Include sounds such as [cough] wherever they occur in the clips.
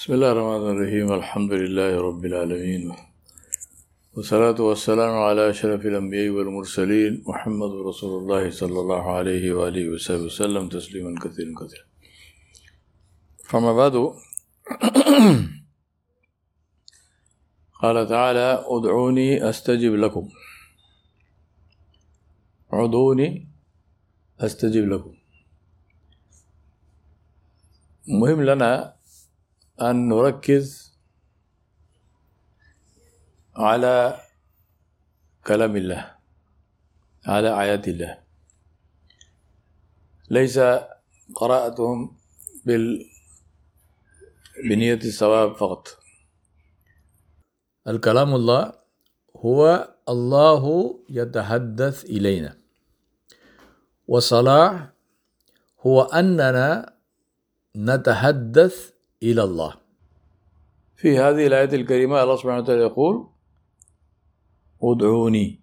بسم الله الرحمن الرحيم الحمد لله رب العالمين. والصلاة والسلام على أشرف الأنبياء والمرسلين محمد رسول الله صلى الله عليه وآله وسلم تسليما كثيرا كثيرا. فما بعد [clears throat] قال تعالى ادعوني أستجب لكم. ادعوني أستجب لكم. مهم لنا أن نركز على كلام الله على آيات الله. ليس قراءتهم بال بنية الثواب فقط. الكلام الله هو الله يتحدث إلينا. والصلاح هو أننا نتحدث إلى الله. في هذه الآية الكريمة الله سبحانه وتعالى يقول أدعوني.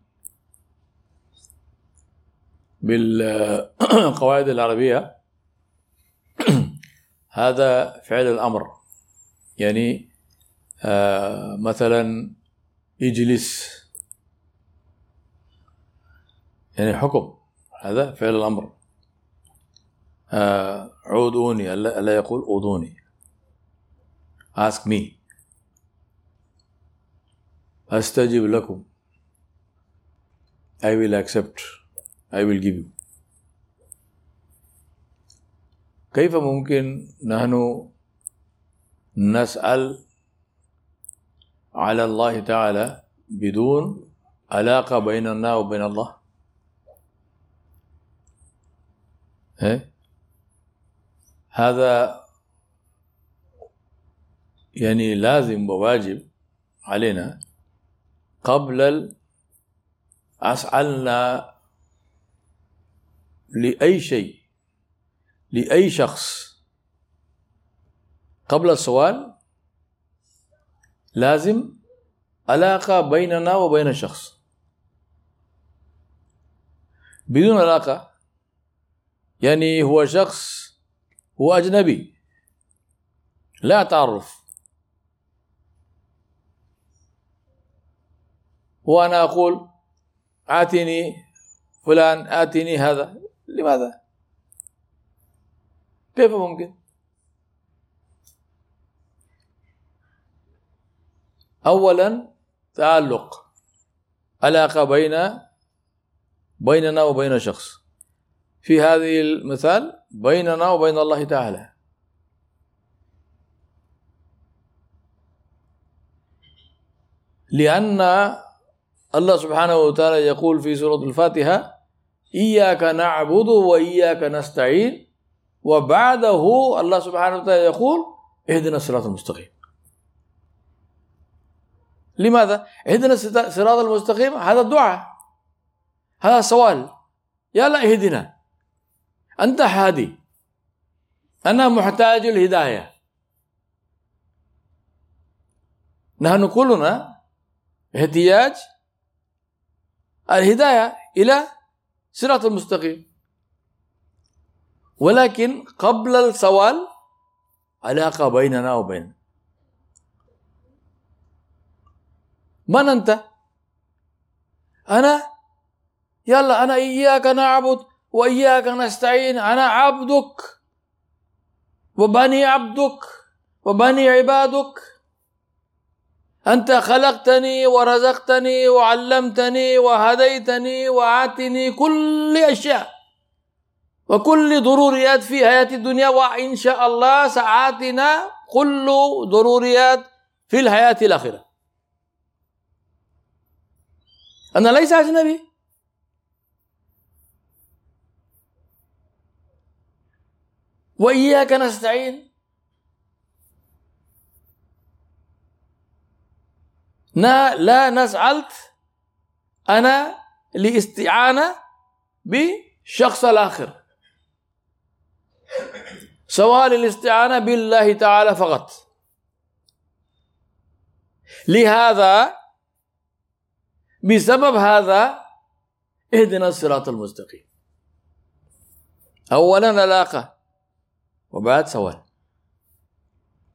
بالقواعد العربية [clears throat] هذا فعل الأمر. يعني آه مثلا إجلس. يعني حكم هذا فعل الأمر. آه عودوني ألا يقول أوضوني ask me. أستجب لكم. I will accept. I will give you. كيف ممكن نحن نسأل على الله تعالى بدون علاقة بيننا وبين الله؟ إيه؟ هذا يعني لازم وواجب علينا قبل أسألنا لأي شيء لأي شخص. قبل السؤال لازم علاقة بيننا وبين الشخص بدون علاقة يعني هو شخص هو أجنبي لا تعرف. وأنا أقول آتني فلان آتني هذا لماذا؟ كيف ممكن؟ أولا تعلق علاقة بين بيننا وبين شخص في هذه المثال بيننا وبين الله تعالى لأن الله سبحانه وتعالى يقول في سورة الفاتحة إياك نعبد وإياك نستعين. وبعده الله سبحانه وتعالى يقول اهدنا الصراط المستقيم. لماذا؟ اهدنا الصراط المستقيم؟ هذا الدعاء. هذا سؤال يا لا اهدنا. أنت هادي. أنا محتاج الهداية. نحن كلنا احتياج الهداية إلى صراط المستقيم. ولكن قبل السؤال علاقة بيننا وبين. من أنت؟ أنا؟ يلا أنا إياك نعبد وإياك نستعين. أنا عبدك وبني عبدك وبني عبادك. أنت خلقتني ورزقتني وعلمتني وهديتني وآتني كل أشياء وكل ضروريات في حياة الدنيا وإن شاء الله ساعاتنا كل ضروريات في الحياة الآخرة. أنا ليس أجنبي وإياك نستعين. لا نسألت أنا لاستعانة بشخص الآخر. سواء الاستعانة بالله تعالى فقط. لهذا بسبب هذا اهدنا الصراط المستقيم. أولا علاقة وبعد سؤال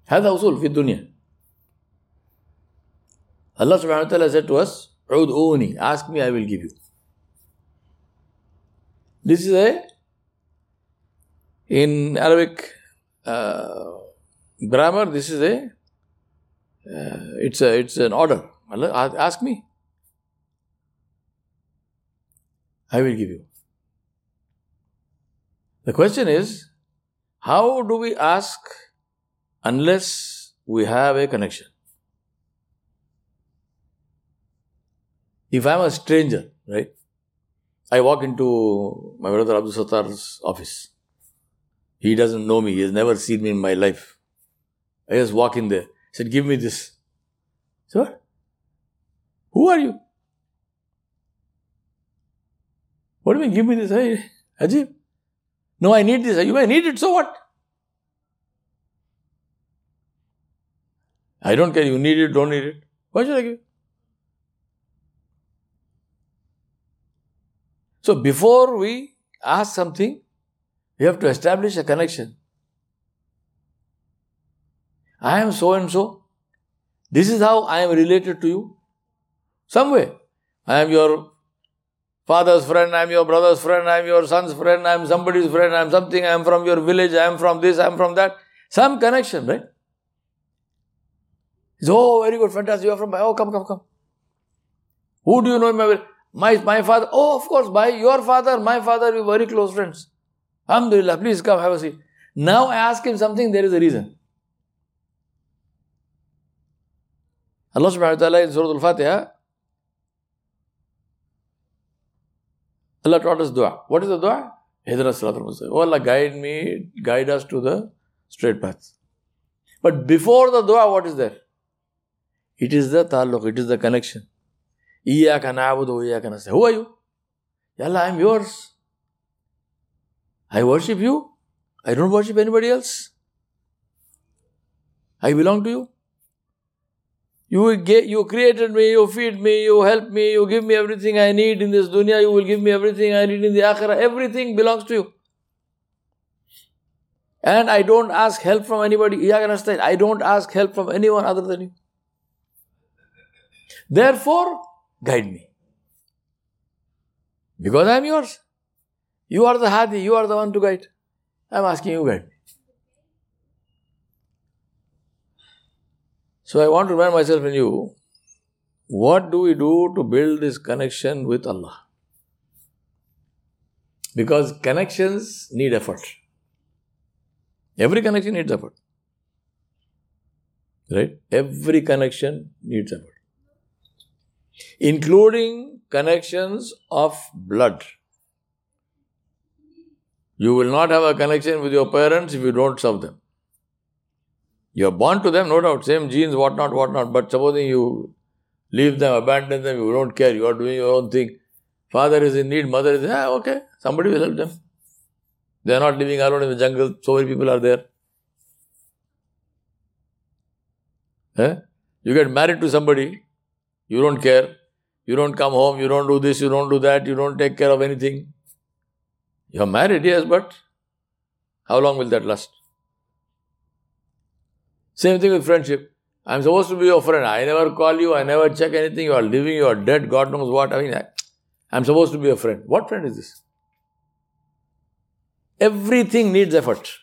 هذا أصول في الدنيا. Allah subhanahu wa ta'ala said to us, Ud'uni, ask me, I will give you. This is a, in Arabic uh, grammar, this is a, uh, it's a, it's an order. Allah, ask me. I will give you. The question is, how do we ask unless we have a connection? If I'm a stranger, right? I walk into my brother Abdul Sattar's office. He doesn't know me. He has never seen me in my life. I just walk in there. He said, give me this. Sir, who are you? What do you mean, give me this? Hey, Ajib. No, I need this. You may need it, so what? I don't care. You need it, don't need it. Why should I give? So before we ask something, we have to establish a connection. I am so and so. This is how I am related to you. Some way. I am your father's friend, I am your brother's friend, I am your son's friend, I am somebody's friend, I am something, I am from your village, I am from this, I am from that. Some connection, right? So, oh, very good, fantastic, you are from, oh, come, come, come. Who do you know in my my, my father, oh, of course, by your father, my father, we were very close friends. Alhamdulillah, please come, have a seat. Now I ask him something, there is a reason. Allah subhanahu wa ta'ala in Surah Al-Fatiha, Allah taught us dua. What is the dua? Hidra Oh Allah, guide me, guide us to the straight path. But before the dua, what is there? It is the taluk, it is the connection. إياك نعبد وإياك نستعين Who are you? Allah, I'm yours. I worship you. I don't worship anybody else. I belong to you. You, get, you created me, you feed me, you help me, you give me everything I need in this dunya, you will give me everything I need in the akhirah. Everything belongs to you. And I don't ask help from anybody. I don't ask help from anyone other than you. Therefore, guide me. Because I am yours. You are the Hadi, you are the one to guide. I am asking you guide me. So I want to remind myself and you, what do we do to build this connection with Allah? Because connections need effort. Every connection needs effort. Right? Every connection needs effort including connections of blood. You will not have a connection with your parents if you don't serve them. You are born to them, no doubt, same genes, whatnot, whatnot. But supposing you leave them, abandon them, you don't care, you are doing your own thing. Father is in need, mother is, ah, okay, somebody will help them. They are not living alone in the jungle, so many people are there. Eh? You get married to somebody, you don't care. You don't come home, you don't do this, you don't do that, you don't take care of anything. You're married, yes, but how long will that last? Same thing with friendship. I'm supposed to be your friend. I never call you, I never check anything. You are living, you are dead, God knows what. I mean, I'm supposed to be a friend. What friend is this? Everything needs effort.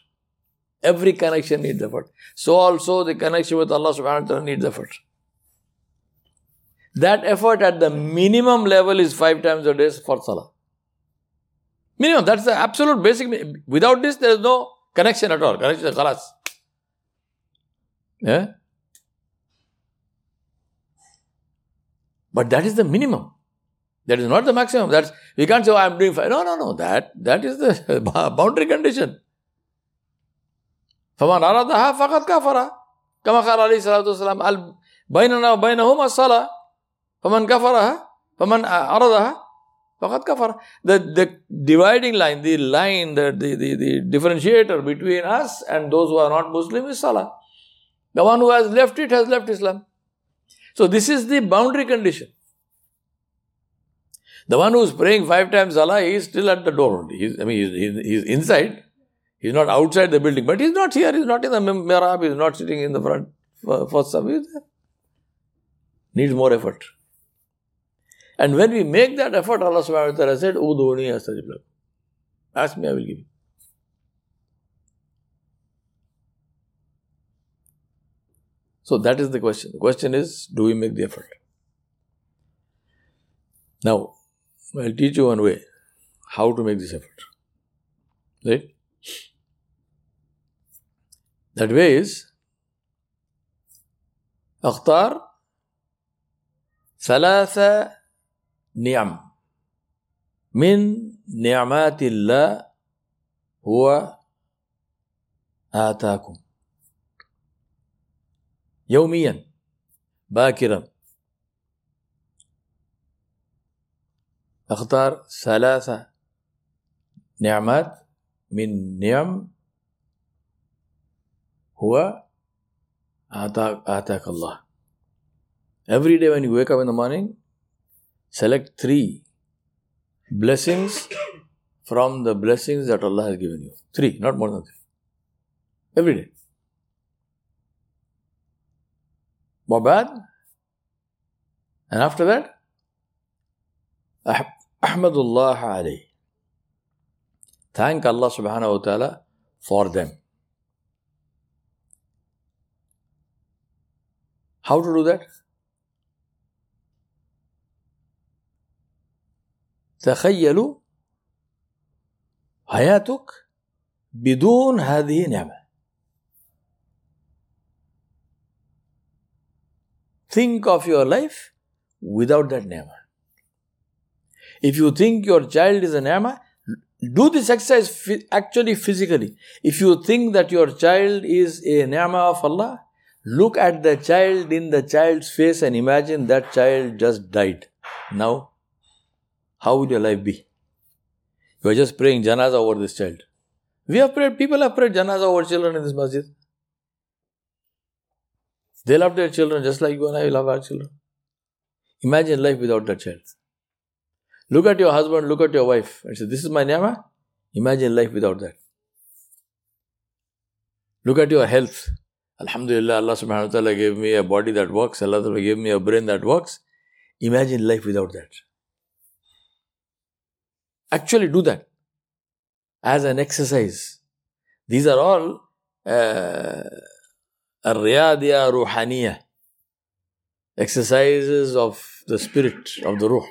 Every connection needs effort. So also the connection with Allah subhanahu wa ta'ala needs effort. That effort at the minimum level is five times a day for salah. Minimum, that's the absolute basic. Without this, there is no connection at all. Connection is khalas. Yeah? But that is the minimum. That is not the maximum. That's we can't say, oh, I'm doing five. No, no, no. That that is the [laughs] boundary condition. فمن أرادها فقد كفر كما قال عليه الصلاة والسلام بيننا وبينهم الصلاة فمن كفرها فمن عرضها فقد كفر the, the dividing line the line the, the, the, the differentiator between us and those who are not Muslim is Salah the one who has left it has left Islam so this is the boundary condition the one who is praying five times Salah he is still at the door only he's, I mean he's, he's inside He's not outside the building, but he's not here. He's not in the mihrab. He's not sitting in the front for some. He's there. Needs more effort. And when we make that effort, Allah subhanahu wa ta'ala said, Uduni astajib Ask me, I will give you. So that is the question. The question is, do we make the effort? Now, I'll teach you one way how to make this effort. Right? That way is اختار ثلاثة نعم. من نعمات الله هو آتاكم. يوميا باكرا. أختار ثلاثة نعمات. من نعم هو آتاك, آتاك الله. Every day when you wake up in the morning, select three blessings from the blessings that Allah has given you. Three, not more than three. Every day. Wabad. And after that, Ahmadullah alayh. Thank Allah subhanahu wa ta'ala for them. How to do that? تخيلوا حياتك بدون هذه النعمة Think of your life without that ni'mah. If you think your child is a ni'mah, do this exercise actually physically. If you think that your child is a ni'mah of Allah, look at the child in the child's face and imagine that child just died. Now, how will your life be? You are just praying janaza over this child. We have prayed, people have prayed janaza over children in this masjid. They love their children just like you and I love our children. Imagine life without that child. Look at your husband, look at your wife, and say, This is my ni'mah. Imagine life without that. Look at your health. Alhamdulillah, Allah subhanahu wa ta'ala gave me a body that works, Allah gave me a brain that works. Imagine life without that. Actually, do that as an exercise. These are all uh, ruhaniyah exercises of the spirit of the ruh.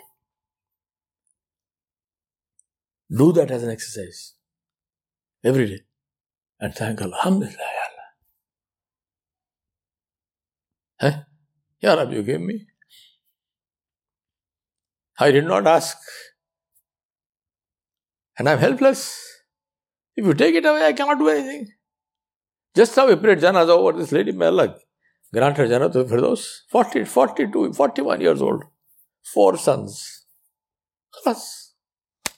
Do that as an exercise every day and thank Allah. Alhamdulillah, Ya Allah. Huh? Ya Rabbi, you gave me. I did not ask and I'm helpless. If you take it away, I cannot do anything. Just how we prayed janazah over this lady, may Allah grant her Jannatul Firdaus. 40, 42, 41 years old. Four sons.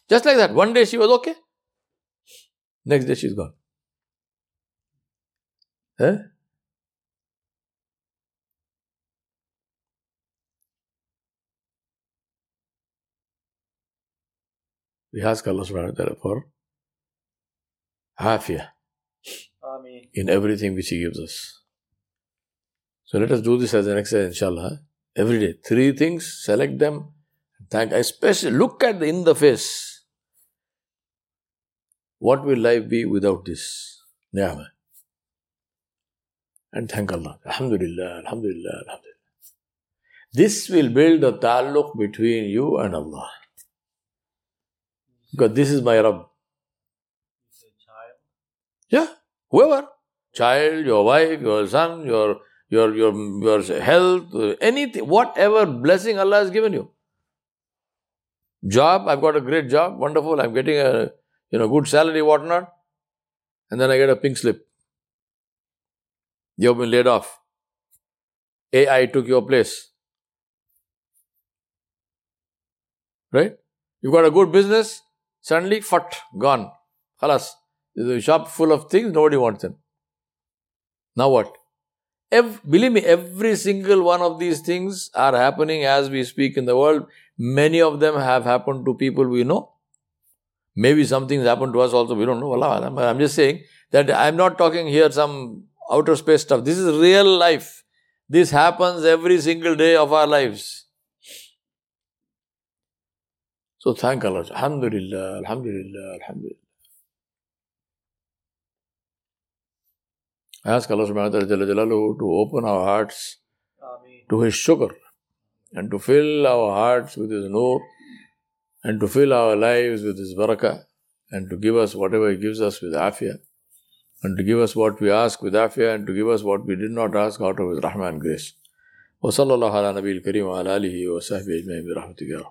Just like that. One day she was okay. Next day she's gone. Huh? We ask Allah subhanahu wa ta'ala for afiyah in everything which He gives us. So let us do this as an exercise, inshallah. Every day. Three things, select them, thank. Especially look at the in the face. What will life be without this? Ni'mah. And thank Allah. Alhamdulillah, Alhamdulillah, Alhamdulillah. This will build a taluk between you and Allah. Because this is my Rabb. Yeah, whoever. Child, your wife, your son, your your your your health, anything, whatever blessing Allah has given you. Job, I've got a great job, wonderful. I'm getting a you know good salary, whatnot, and then I get a pink slip. You've been laid off. AI took your place. Right? You've got a good business, Suddenly, fat, gone. Khalas. There's a shop full of things, nobody wants them. Now what? Every, believe me, every single one of these things are happening as we speak in the world. Many of them have happened to people we know. Maybe something's happened to us also, we don't know. Allah, I'm just saying that I'm not talking here some outer space stuff. This is real life. This happens every single day of our lives. So thank Allah. Alhamdulillah, Alhamdulillah, Alhamdulillah. I ask Allah subhanahu wa ta'ala to open our hearts to His shukr and to fill our hearts with His nur and to fill our lives with His barakah and to give us whatever He gives us with afiyah and to give us what we ask with afiyah and to give us what we did not ask out of His rahmah and grace. وصلى الله على نبي الكريم وعلى آله وصحبه أجمعين برحمتك يا